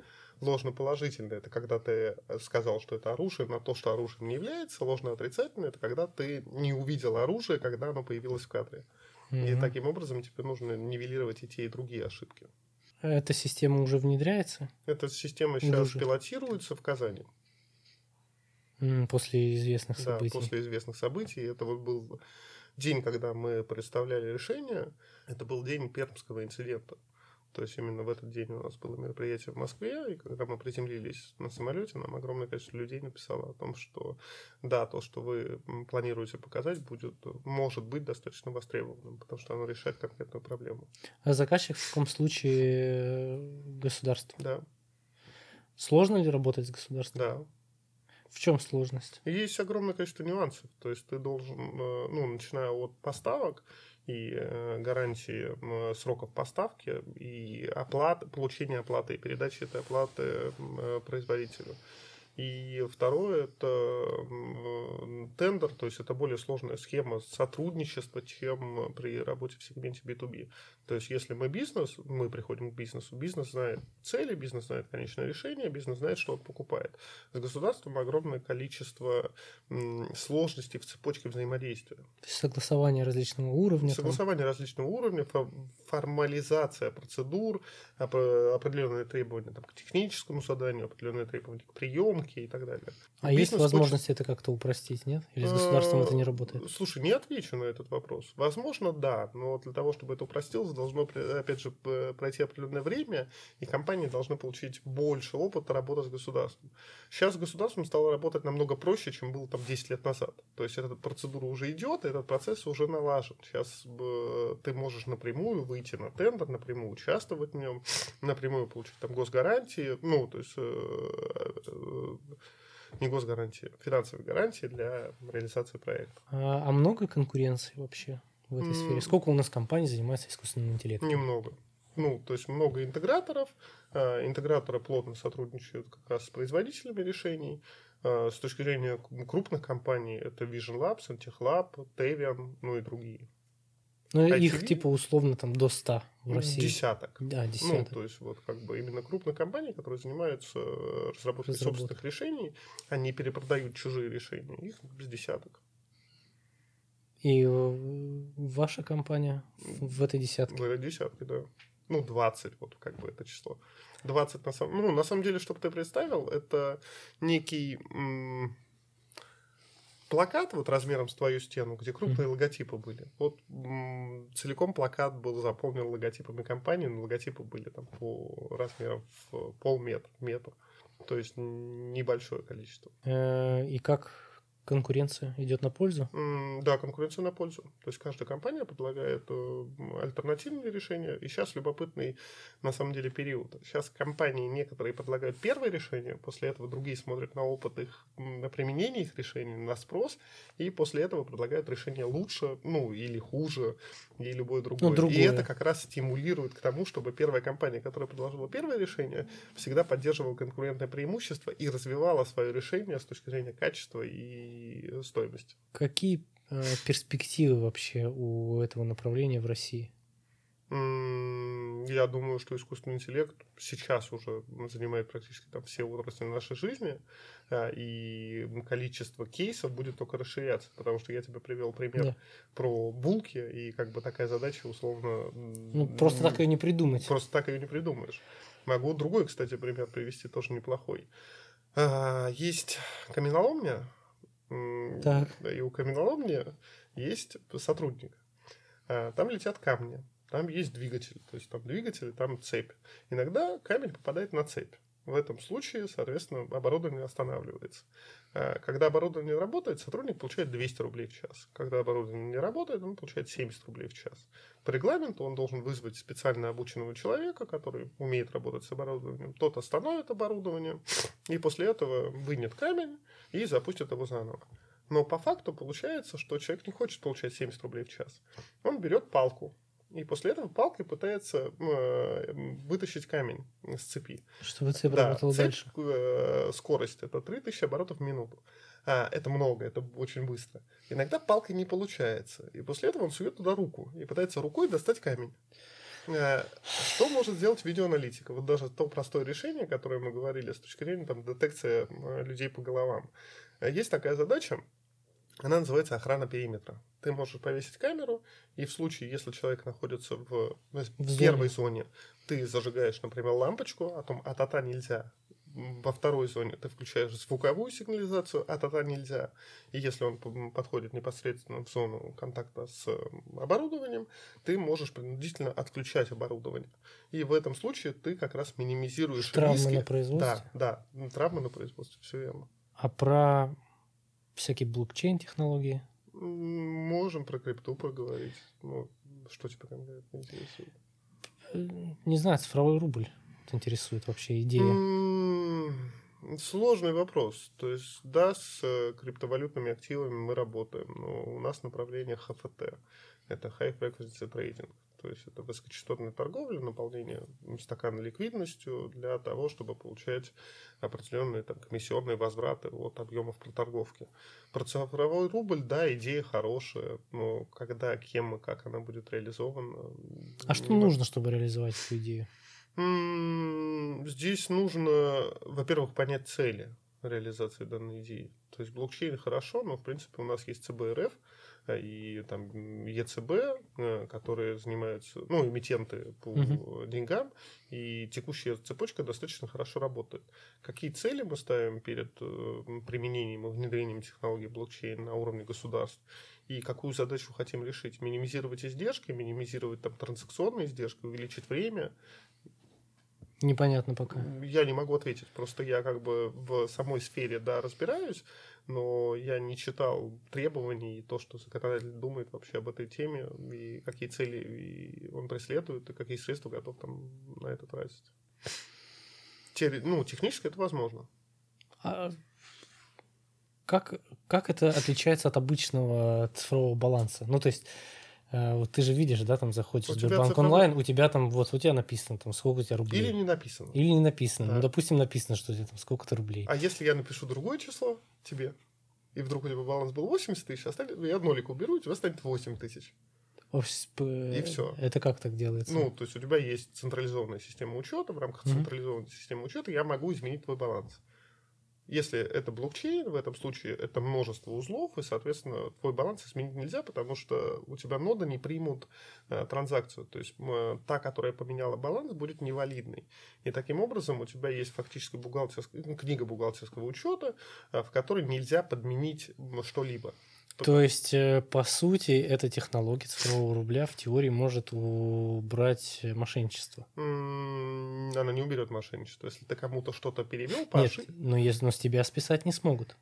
S2: Ложно-положительное – это когда ты сказал, что это оружие, на то, что оружием не является. Ложно-отрицательное – это когда ты не увидел оружие, когда оно появилось в кадре. Mm-hmm. И таким образом тебе нужно нивелировать и те, и другие ошибки.
S1: А эта система уже внедряется?
S2: Эта система сейчас уже? пилотируется в Казани.
S1: После известных событий.
S2: Да, после известных событий. Это вот был день, когда мы представляли решение. Это был день пермского инцидента. То есть именно в этот день у нас было мероприятие в Москве, и когда мы приземлились на самолете, нам огромное количество людей написало о том, что да, то, что вы планируете показать, будет, может быть достаточно востребованным, потому что оно решает конкретную проблему.
S1: А заказчик в каком случае э, государство?
S2: Да.
S1: Сложно ли работать с государством?
S2: Да.
S1: В чем сложность?
S2: Есть огромное количество нюансов. То есть ты должен, э, ну, начиная от поставок, и э, гарантии сроков поставки, и оплаты, получения оплаты, и передачи этой оплаты э, производителю. И второе – это тендер, то есть это более сложная схема сотрудничества, чем при работе в сегменте B2B. То есть если мы бизнес, мы приходим к бизнесу, бизнес знает цели, бизнес знает конечное решение, бизнес знает, что он покупает. С государством огромное количество сложностей в цепочке взаимодействия.
S1: Согласование различного уровня.
S2: Согласование там. различного уровня, формализация процедур, определенные требования там, к техническому заданию, определенные требования к приемке и так далее.
S1: А Бизнес есть возможность хочет... это как-то упростить, нет? Или с государством это не работает?
S2: Слушай, не отвечу на этот вопрос. Возможно, да, но для того, чтобы это упростилось, должно, опять же, пройти определенное время, и компании должны получить больше опыта работы с государством. Сейчас с государством стало работать намного проще, чем было там 10 лет назад. То есть эта процедура уже идет, и этот процесс уже налажен. Сейчас ты можешь напрямую выйти на тендер, напрямую участвовать в нем, напрямую получить там госгарантии, ну, то есть э, э, не госгарантии, а финансовые гарантии для реализации проекта.
S1: А, а много конкуренции вообще в этой mm. сфере? Сколько у нас компаний занимается искусственным интеллектом?
S2: Немного. Ну, то есть много интеграторов. А, интеграторы плотно сотрудничают как раз с производителями решений. А, с точки зрения крупных компаний это Vision Labs, Antech Tevian, ну и другие.
S1: Ну, ITV, их типа условно там до 100 в России.
S2: Десяток.
S1: Да, десяток.
S2: Ну, то есть вот как бы именно крупных компаний, которые занимаются разработкой Разработка. собственных решений, они перепродают чужие решения. Их без десяток.
S1: И ваша компания в этой десятке?
S2: В этой десятке, да. Ну, 20, вот как бы это число. 20 на самом... Ну, на самом деле, чтобы ты представил, это некий... М- плакат вот размером с твою стену, где крупные mm-hmm. логотипы были. Вот м- целиком плакат был заполнен логотипами компании, но логотипы были там по размерам в полметра, метр. То есть небольшое количество.
S1: Э, и как конкуренция идет на пользу?
S2: Да, конкуренция на пользу. То есть каждая компания предлагает э, альтернативные решения. И сейчас любопытный на самом деле период. Сейчас компании некоторые предлагают первое решение, после этого другие смотрят на опыт их, на применение их решений, на спрос, и после этого предлагают решение лучше, ну или хуже, и любое другое. Ну, другое. И это как раз стимулирует к тому, чтобы первая компания, которая предложила первое решение, всегда поддерживала конкурентное преимущество и развивала свое решение с точки зрения качества и стоимость.
S1: Какие э, перспективы вообще у этого направления в России?
S2: Я думаю, что искусственный интеллект сейчас уже занимает практически там все отрасли нашей жизни, а, и количество кейсов будет только расширяться, потому что я тебе привел пример да. про булки, и как бы такая задача условно...
S1: Ну, просто так ее не придумать.
S2: Просто так ее не придумаешь. Могу другой, кстати, пример привести, тоже неплохой. А, есть каменоломня, так. И у каменоломни есть сотрудник. А, там летят камни, там есть двигатель, то есть там двигатель, там цепь. Иногда камень попадает на цепь. В этом случае, соответственно, оборудование останавливается. А, когда оборудование работает, сотрудник получает 200 рублей в час. Когда оборудование не работает, он получает 70 рублей в час. По регламенту он должен вызвать специально обученного человека, который умеет работать с оборудованием. Тот остановит оборудование и после этого вынет камень и запустит его заново. Но по факту получается, что человек не хочет получать 70 рублей в час. Он берет палку, и после этого палкой пытается э, вытащить камень с цепи.
S1: Чтобы цепь да, работала цепь, дальше.
S2: Э, скорость это 3000 оборотов в минуту. А, это много, это очень быстро. Иногда палкой не получается. И после этого он сует туда руку и пытается рукой достать камень. Э, что может сделать видеоаналитика? Вот даже то простое решение, которое мы говорили с точки зрения там, детекции людей по головам. Э, есть такая задача, она называется охрана периметра. Ты можешь повесить камеру, и в случае, если человек находится в, в первой зоне, ты зажигаешь, например, лампочку, а том от ата нельзя, во второй зоне ты включаешь звуковую сигнализацию, а тогда нельзя. И если он подходит непосредственно в зону контакта с оборудованием, ты можешь принудительно отключать оборудование. И в этом случае ты как раз минимизируешь
S1: травмы риски. на производстве.
S2: Да, да, травмы на производстве, все верно.
S1: А про всякие блокчейн технологии?
S2: Можем про крипту поговорить. Ну, что тебя конкретно интересует?
S1: Не знаю, цифровой рубль интересует вообще идея?
S2: Сложный вопрос. То есть, да, с э, криптовалютными активами мы работаем, но у нас направление ХФТ. Это High Frequency Trading. То есть это высокочастотная торговля, наполнение стакана ликвидностью для того, чтобы получать определенные там, комиссионные возвраты от объемов проторговки. Про цифровой рубль, да, идея хорошая, но когда, кем и как она будет реализована...
S1: А что нужно, чтобы реализовать эту идею?
S2: Здесь нужно, во-первых, понять цели реализации данной идеи. То есть блокчейн хорошо, но в принципе у нас есть ЦБРФ, и там ЕЦБ, э, которые занимаются, ну, эмитенты по угу. деньгам, и текущая цепочка достаточно хорошо работает. Какие цели мы ставим перед э, применением и внедрением технологий блокчейн на уровне государств? И какую задачу хотим решить? Минимизировать издержки, минимизировать там транзакционные издержки, увеличить время,
S1: Непонятно пока.
S2: Я не могу ответить. Просто я как бы в самой сфере, да, разбираюсь, но я не читал требований и то, что законодатель думает вообще об этой теме, и какие цели он преследует, и какие средства готов там на это тратить. Те, ну, технически это возможно.
S1: А как, как это отличается от обычного цифрового баланса? Ну, то есть вот ты же видишь, да, там заходишь в Сбербанк цифровой... онлайн, у тебя там вот у тебя написано там сколько у тебя рублей.
S2: Или не написано.
S1: Или не написано. Да. Ну, допустим, написано, что у тебя там сколько-то рублей.
S2: А если я напишу другое число тебе, и вдруг у тебя баланс был 80 тысяч, остались, я нолик уберу, у тебя станет 8 тысяч. И все.
S1: Это как так делается?
S2: Ну, то есть у тебя есть централизованная система учета, в рамках mm-hmm. централизованной системы учета я могу изменить твой баланс. Если это блокчейн, в этом случае это множество узлов, и, соответственно, твой баланс изменить нельзя, потому что у тебя нода не примут э, транзакцию. То есть э, та, которая поменяла баланс, будет невалидной. И таким образом у тебя есть фактически бухгалтерская, книга бухгалтерского учета, э, в которой нельзя подменить что-либо.
S1: То есть, э, по сути, эта технология цифрового рубля в теории может убрать мошенничество.
S2: Она не уберет мошенничество. Если ты кому-то что-то перевел
S1: по Нет, но, если, но с тебя списать не смогут.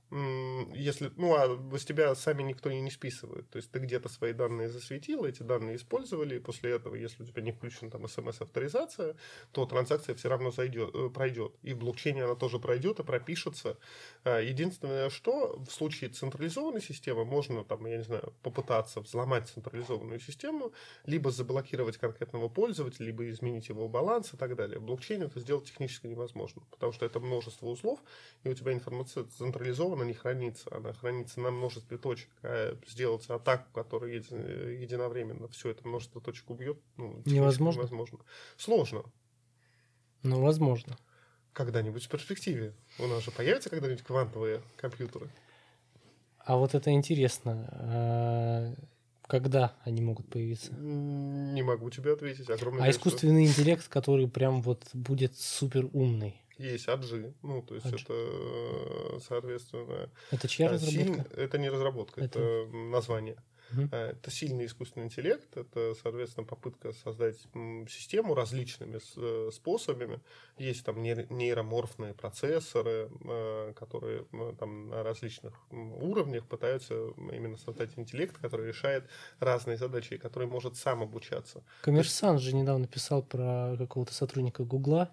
S2: Если, ну, а с тебя сами никто и не списывает. То есть, ты где-то свои данные засветил, эти данные использовали, и после этого, если у тебя не включена там смс-авторизация, то транзакция все равно зайдет, э, пройдет. И в блокчейне она тоже пройдет и пропишется. А, единственное, что в случае централизованной системы можно можно, там, я не знаю, попытаться взломать централизованную систему, либо заблокировать конкретного пользователя, либо изменить его баланс и так далее. В блокчейне это сделать технически невозможно, потому что это множество узлов, и у тебя информация централизованно не хранится, она хранится на множестве точек. А сделать атаку, которая еди- единовременно все это множество точек убьет, ну,
S1: невозможно.
S2: невозможно. Сложно.
S1: Ну, возможно.
S2: Когда-нибудь в перспективе. У нас же появятся когда-нибудь квантовые компьютеры.
S1: А вот это интересно. А, когда они могут появиться?
S2: Не могу тебе ответить. Огромное
S1: а искусственный интеллект, который прям вот будет супер умный?
S2: Есть Аджи, ну, то есть Аджи. это, соответственно...
S1: Это чья разработка? Сильно,
S2: это не разработка, это, это название. Угу. Это сильный искусственный интеллект, это, соответственно, попытка создать систему различными э, способами. Есть там нейроморфные процессоры, э, которые там на различных уровнях пытаются именно создать интеллект, который решает разные задачи и который может сам обучаться.
S1: Коммерсант же недавно писал про какого-то сотрудника Гугла,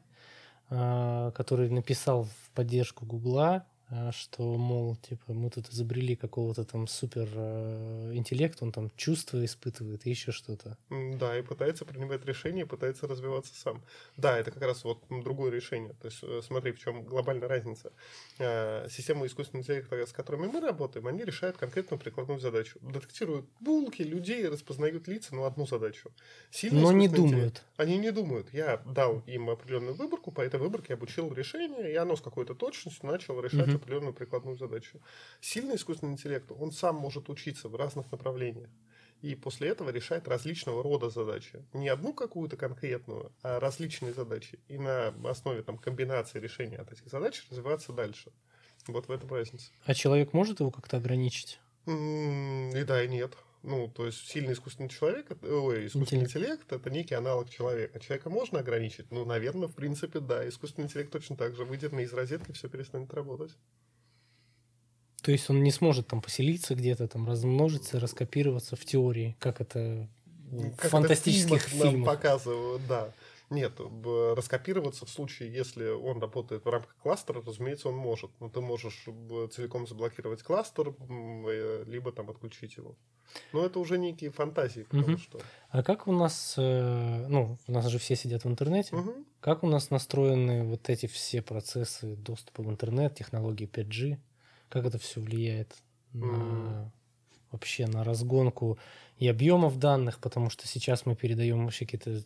S1: который написал в поддержку Гугла что, мол, типа, мы тут изобрели какого-то там супер э, интеллект, он там чувства испытывает и еще что-то.
S2: Да, и пытается принимать решения, пытается развиваться сам. Да, это как раз вот другое решение. То есть, э, смотри, в чем глобальная разница. Э, системы искусственного интеллекта, с которыми мы работаем, они решают конкретную прикладную задачу. Детектируют булки, людей, распознают лица, но одну задачу.
S1: Сильный но не думают.
S2: Они не думают. Я дал им определенную выборку, по этой выборке обучил решение, и оно с какой-то точностью начало решать угу определенную прикладную задачу. Сильный искусственный интеллект, он сам может учиться в разных направлениях. И после этого решает различного рода задачи. Не одну какую-то конкретную, а различные задачи. И на основе там, комбинации решения от этих задач развиваться дальше. Вот в этом разница.
S1: А человек может его как-то ограничить?
S2: И да, и нет. Ну, то есть сильный искусственный человек, ой, искусственный интеллект. интеллект это некий аналог человека. Человека можно ограничить? Ну, наверное, в принципе, да. Искусственный интеллект точно так же. Выйдет из розетки, все перестанет работать.
S1: То есть он не сможет там поселиться где-то, там размножиться, раскопироваться в теории, как это как в фантастических это в фильмах,
S2: фильмах. Нам показывают, да. Нет, раскопироваться в случае, если он работает в рамках кластера, разумеется, он может. Но ты можешь целиком заблокировать кластер, э, либо там отключить его. Но это уже некие фантазии, потому угу. что...
S1: А как у нас, э, ну, у нас же все сидят в интернете, угу. как у нас настроены вот эти все процессы доступа в интернет, технологии 5G, как это все влияет на... Вообще на разгонку и объемов данных, потому что сейчас мы передаем вообще какие-то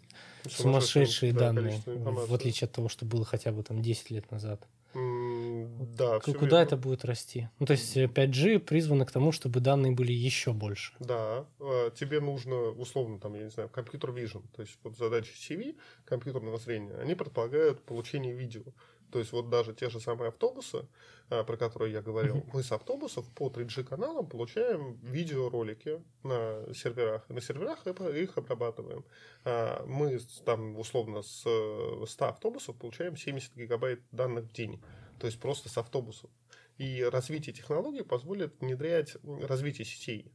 S1: сумасшедшие да, данные, в отличие от того, что было хотя бы там 10 лет назад.
S2: да,
S1: Куда верно. это будет расти? Ну, то есть 5G призвано к тому, чтобы данные были еще больше.
S2: Да, а, тебе нужно, условно, там, я не знаю, компьютер vision, то есть вот задачи CV, компьютерного зрения, они предполагают получение видео. То есть вот даже те же самые автобусы, а, про которые я говорил, мы с автобусов по 3G каналам получаем видеоролики на серверах. На серверах их обрабатываем. А, мы там условно с 100 автобусов получаем 70 гигабайт данных в день. То есть просто с автобусов. И развитие технологий позволит внедрять, развитие сетей,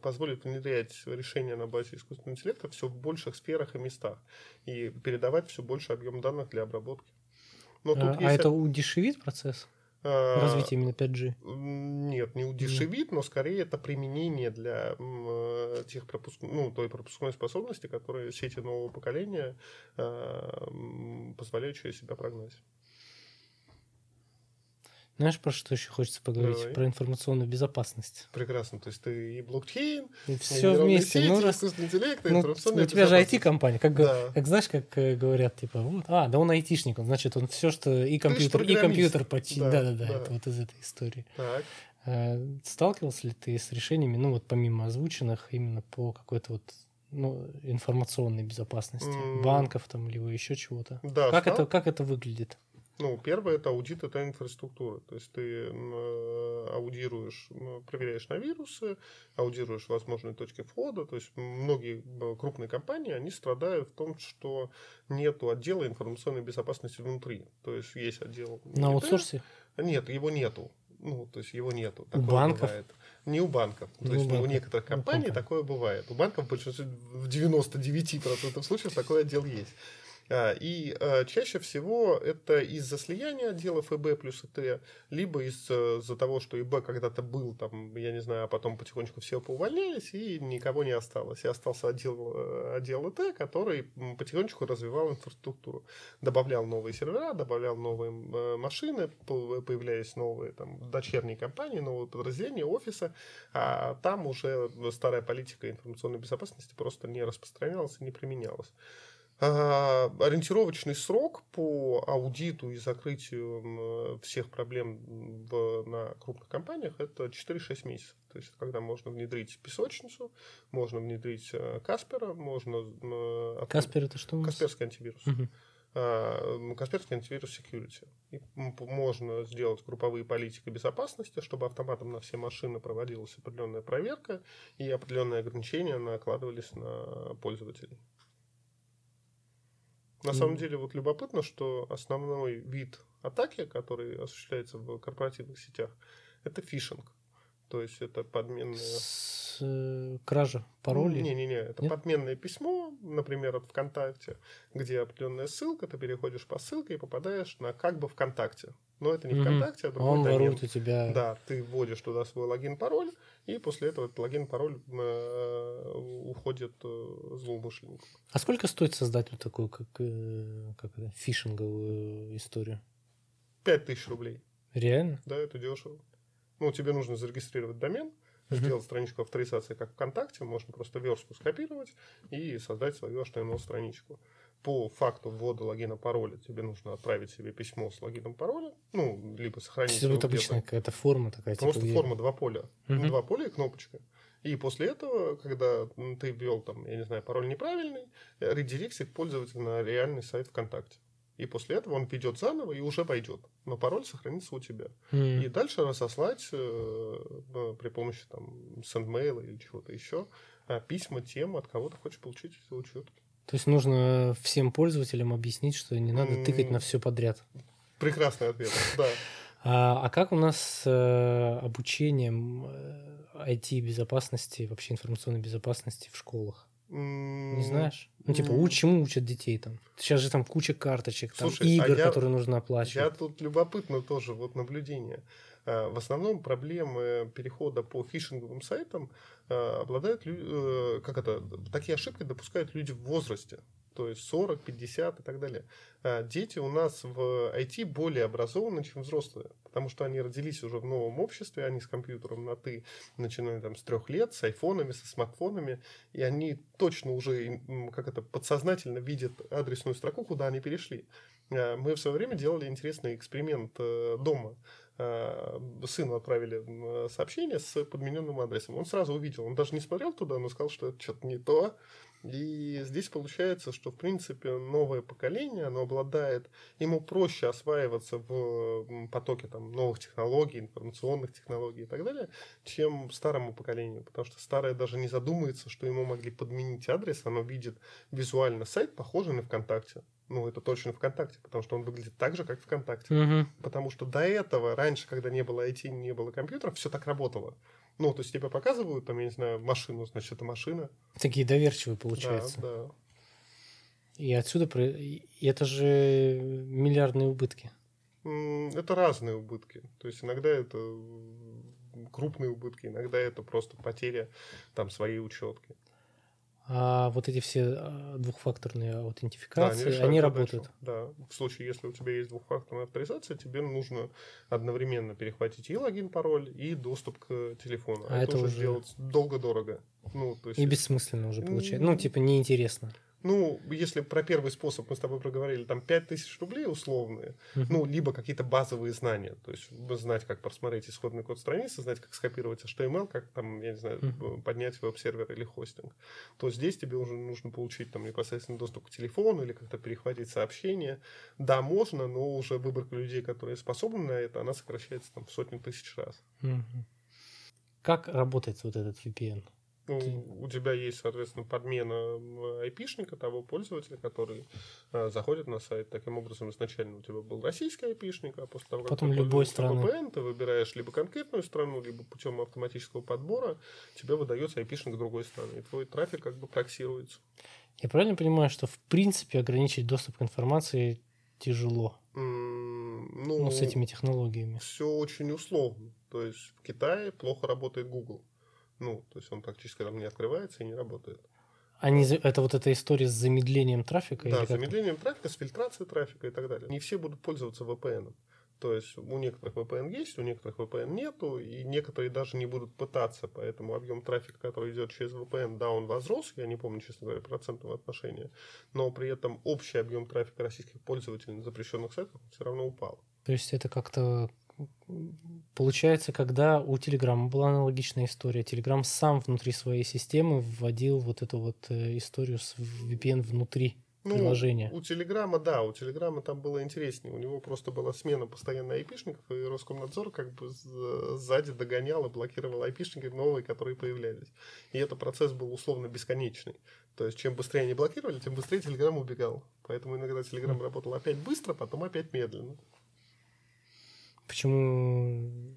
S2: позволит внедрять решения на базе искусственного интеллекта все в больших сферах и местах и передавать все больше объем данных для обработки.
S1: Но тут а, а есть... это удешевит процесс? А, развитие именно 5G?
S2: Нет, не удешевит, но скорее это применение для тех пропуск... ну, той пропускной способности, которые сети нового поколения а, позволяют через себя прогнать.
S1: Знаешь, про что еще хочется поговорить? Давай. Про информационную безопасность.
S2: Прекрасно. То есть ты и блокчейн,
S1: и все вместе. Сети, ну, раз... искусственный интеллект, ну, информационная У тебя же IT-компания. Как, да. как знаешь, как э, говорят, типа, вот, а, да он айтишник, он, значит, он все, что и компьютер, и компьютер почти. Да, да, да, да, это вот из этой истории.
S2: Так.
S1: А, сталкивался ли ты с решениями, ну, вот помимо озвученных, именно по какой-то вот ну, информационной безопасности, mm. банков там, либо еще чего-то?
S2: Да,
S1: как, это, как это выглядит?
S2: Ну, первое это аудит это инфраструктуры. То есть ты аудируешь, проверяешь на вирусы, аудируешь возможные точки входа. То есть многие крупные компании, они страдают в том, что нету отдела информационной безопасности внутри. То есть есть отдел...
S1: На аутсорсе?
S2: Нет, его нету. Ну, то есть его нету.
S1: Такое у банков?
S2: Бывает. Не у банков. Не то есть у, банков. у некоторых компаний у такое бывает. У банков в 99% случаев такой отдел есть. А, и а, чаще всего это из-за слияния отделов ИБ плюс ИТ, либо из-за того, что ИБ когда-то был, там, я не знаю, а потом потихонечку все поувольнялись, и никого не осталось. И остался отдел, э, отдел ИТ, который потихонечку развивал инфраструктуру. Добавлял новые сервера, добавлял новые э, машины, появлялись новые там, дочерние компании, новые подразделения, офисы, а там уже старая политика информационной безопасности просто не распространялась и не применялась. А, ориентировочный срок по аудиту и закрытию всех проблем в, на крупных компаниях это 4-6 месяцев. То есть, когда можно внедрить песочницу, можно внедрить э, Каспера, можно...
S1: Каспер это что?
S2: Касперский антивирус. Угу. Касперский антивирус security. И можно сделать групповые политики безопасности, чтобы автоматом на все машины проводилась определенная проверка и определенные ограничения накладывались на пользователей. На самом деле, вот любопытно, что основной вид атаки, который осуществляется в корпоративных сетях, это фишинг. То есть это подменная...
S1: С, э, кража паролей?
S2: Не-не-не, это Нет? подменное письмо, например, от ВКонтакте, где определенная ссылка, ты переходишь по ссылке и попадаешь на как бы ВКонтакте. Но это не угу. ВКонтакте, а другой
S1: Он домен. ворует у тебя...
S2: Да, ты вводишь туда свой логин-пароль, и после этого логин-пароль э, уходит э, злоумышленнику.
S1: А сколько стоит создать вот такую, как, э, как это, фишинговую историю?
S2: Пять тысяч рублей.
S1: Реально?
S2: Да, это дешево. Ну, тебе нужно зарегистрировать домен, uh-huh. сделать страничку авторизации как ВКонтакте, можно просто верстку скопировать и создать свою HTML-страничку. По факту ввода логина пароля тебе нужно отправить себе письмо с логином пароля, ну, либо сохранить
S1: Это вот обычная какая-то форма такая.
S2: Типа просто типа, форма два поля. Uh-huh. Два поля и кнопочка. И после этого, когда ты ввел там, я не знаю, пароль неправильный, редиректит пользователя на реальный сайт ВКонтакте. И после этого он ведет заново и уже войдет. Но пароль сохранится у тебя. Mm. И дальше разослать э, при помощи там sendmail или чего-то еще э, письма тем, от кого ты хочешь получить эти учетки.
S1: То есть нужно всем пользователям объяснить, что не надо тыкать на все подряд.
S2: Прекрасный ответ, да.
S1: А, а как у нас с э, обучением IT-безопасности, вообще информационной безопасности в школах? Не знаешь? Ну, типа, уч, чему учат детей там? Сейчас же там куча карточек, там
S2: Слушай,
S1: игр,
S2: а я-
S1: которые нужно оплачивать.
S2: Я тут любопытно тоже вот наблюдение. А, В основном проблемы перехода по фишинговым сайтам а, обладают, э, как это, такие ошибки допускают люди в возрасте, то есть 40, 50 и так далее. Дети у нас в IT более образованы, чем взрослые, потому что они родились уже в новом обществе, они с компьютером на «ты», начиная там с трех лет, с айфонами, со смартфонами, и они точно уже, как это, подсознательно видят адресную строку, куда они перешли. Мы в свое время делали интересный эксперимент э, дома. А, Сыну отправили сообщение с подмененным адресом. Он сразу увидел, он даже не смотрел туда, но сказал, что это что-то не то. И здесь получается, что, в принципе, новое поколение, оно обладает, ему проще осваиваться в потоке там, новых технологий, информационных технологий и так далее, чем старому поколению. Потому что старое даже не задумается, что ему могли подменить адрес, оно видит визуально сайт, похожий на ВКонтакте. Ну, это точно ВКонтакте, потому что он выглядит так же, как ВКонтакте.
S1: Мгм.
S2: Потому что до этого, раньше, когда не было IT, не было компьютеров, все так работало. Ну, то есть тебе показывают, там, я не знаю, машину, значит, это машина.
S1: Такие доверчивые получаются.
S2: Да, да.
S1: И отсюда... И это же миллиардные убытки.
S2: Это разные убытки. То есть иногда это крупные убытки, иногда это просто потеря там своей учетки.
S1: А вот эти все а, двухфакторные
S2: Да,
S1: аутентификации,
S2: решают
S1: они
S2: задачу.
S1: работают.
S2: Да. В случае, если у тебя есть двухфакторная авторизация, тебе нужно одновременно перехватить и логин, пароль, и доступ к телефону.
S1: А
S2: это,
S1: это
S2: уже сделать долго-дорого. Ну, то есть,
S1: И бессмысленно уже получается. Ну, типа, неинтересно.
S2: Ну, если про первый способ мы с тобой проговорили, там 5000 рублей условные,
S1: Мгм.
S2: ну, либо какие-то базовые знания, то есть знать, как просмотреть исходный код страницы, знать, как скопировать HTML, как там, я не знаю,
S1: Мгм.
S2: поднять веб-сервер или хостинг, то здесь тебе уже нужно получить там непосредственно доступ к телефону или как-то перехватить сообщение. Да, можно, но уже выборка людей, которые способны на это, она сокращается там в сотни тысяч раз.
S1: Мгм. Как работает вот этот VPN?
S2: Ну, у тебя есть, соответственно, подмена айпишника того пользователя, который э, заходит на сайт. Таким образом, изначально у тебя был российский айпишник, а после того, как
S1: Потом
S2: ты
S1: любой страны.
S2: VPN, ты выбираешь либо конкретную страну, либо путем автоматического подбора тебе выдается айпишник другой страны. И твой трафик как бы проксируется.
S1: Я правильно понимаю, что в принципе ограничить доступ к информации тяжело?
S2: М,
S1: Ну,
S2: Ну,
S1: с этими технологиями.
S2: все очень условно. То есть в Китае плохо работает Google. Ну, то есть он практически там не открывается и не работает.
S1: Они, за- это вот эта история с замедлением трафика?
S2: Да, замедлением трафика, с фильтрацией трафика и так далее. Не все будут пользоваться VPN. То есть у некоторых VPN есть, у некоторых VPN нету, и некоторые даже не будут пытаться, поэтому объем трафика, который идет через VPN, да, он возрос, я не помню, честно говоря, процентного отношения, но при этом общий объем трафика российских пользователей на запрещенных сайтах все равно упал.
S1: То есть это как-то получается, когда у Telegram была аналогичная история, Telegram сам внутри своей системы вводил вот эту вот э, историю с VPN внутри приложения.
S2: Ну, У Телеграма, да, у Телеграма там было интереснее. У него просто была смена постоянно айпишников, и Роскомнадзор как бы сзади догонял и блокировал айпишники новые, которые появлялись. И этот процесс был условно бесконечный. То есть, чем быстрее они блокировали, тем быстрее Телеграм убегал. Поэтому иногда Телеграм работал опять быстро, потом опять медленно.
S1: Почему,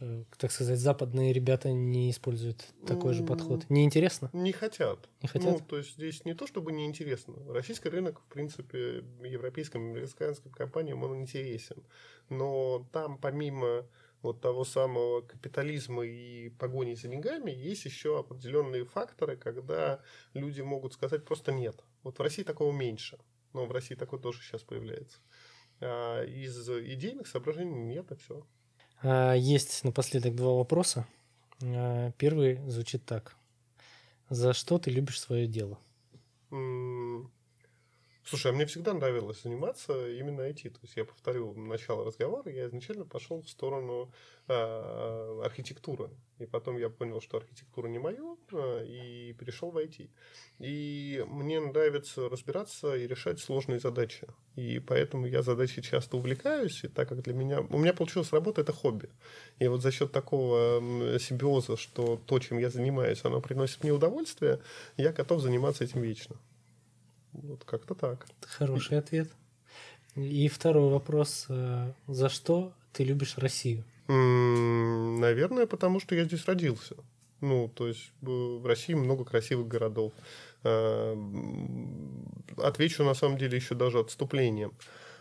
S1: э, так сказать, западные ребята не используют такой же подход? Неинтересно?
S2: Не хотят.
S1: Не хотят?
S2: Ну, то есть здесь не то, чтобы неинтересно. Российский рынок, в принципе, европейским, американским компаниям он интересен. Но там помимо вот того самого капитализма и погони за деньгами, есть еще определенные факторы, когда люди могут сказать просто нет. Вот в России такого меньше. Но в России такое тоже сейчас появляется. А из идейных соображений нет, и все.
S1: А, Есть напоследок два вопроса. А, Первый звучит так. За что ты любишь свое дело?
S2: М, Слушай, а мне всегда нравилось заниматься именно IT. То есть я повторю начало разговора, я изначально пошел в сторону а, архитектуры. И потом я понял, что архитектура не мое, и перешел в IT. И мне нравится разбираться и решать сложные задачи. И поэтому я задачей часто увлекаюсь, и так как для меня... У меня получилась работа, это хобби. И вот за счет такого симбиоза, что то, чем я занимаюсь, оно приносит мне удовольствие, я готов заниматься этим вечно. Вот как-то так.
S1: Хороший ответ. И второй вопрос. э, За что ты любишь Россию?
S2: Наверное, потому что я здесь родился. Ну, то есть в России много красивых городов. Э, отвечу на самом деле еще даже отступлением.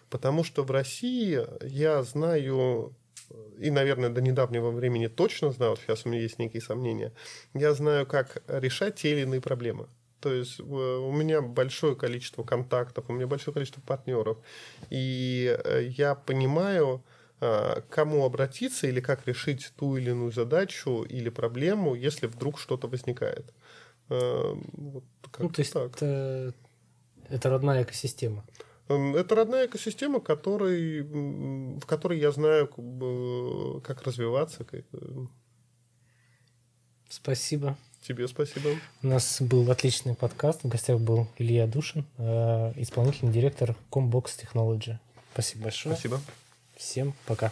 S2: Потому что в России я знаю и, наверное, до недавнего времени точно знал, сейчас у меня есть некие сомнения, я знаю, как решать те или иные проблемы. То есть у меня большое количество контактов, у меня большое количество партнеров, и э, я понимаю, э, кому обратиться или как решить ту или иную задачу или проблему, если вдруг что-то возникает.
S1: Э, вот ну, то есть так. Это, это родная экосистема.
S2: Эм, это родная экосистема, который, в которой я знаю, как развиваться. Как... Э,
S1: спасибо.
S2: Тебе спасибо.
S1: У нас был отличный подкаст. В гостях был Илья Душин, э, исполнительный директор Combox Technology. Спасибо большое.
S2: Спасибо.
S1: Всем пока.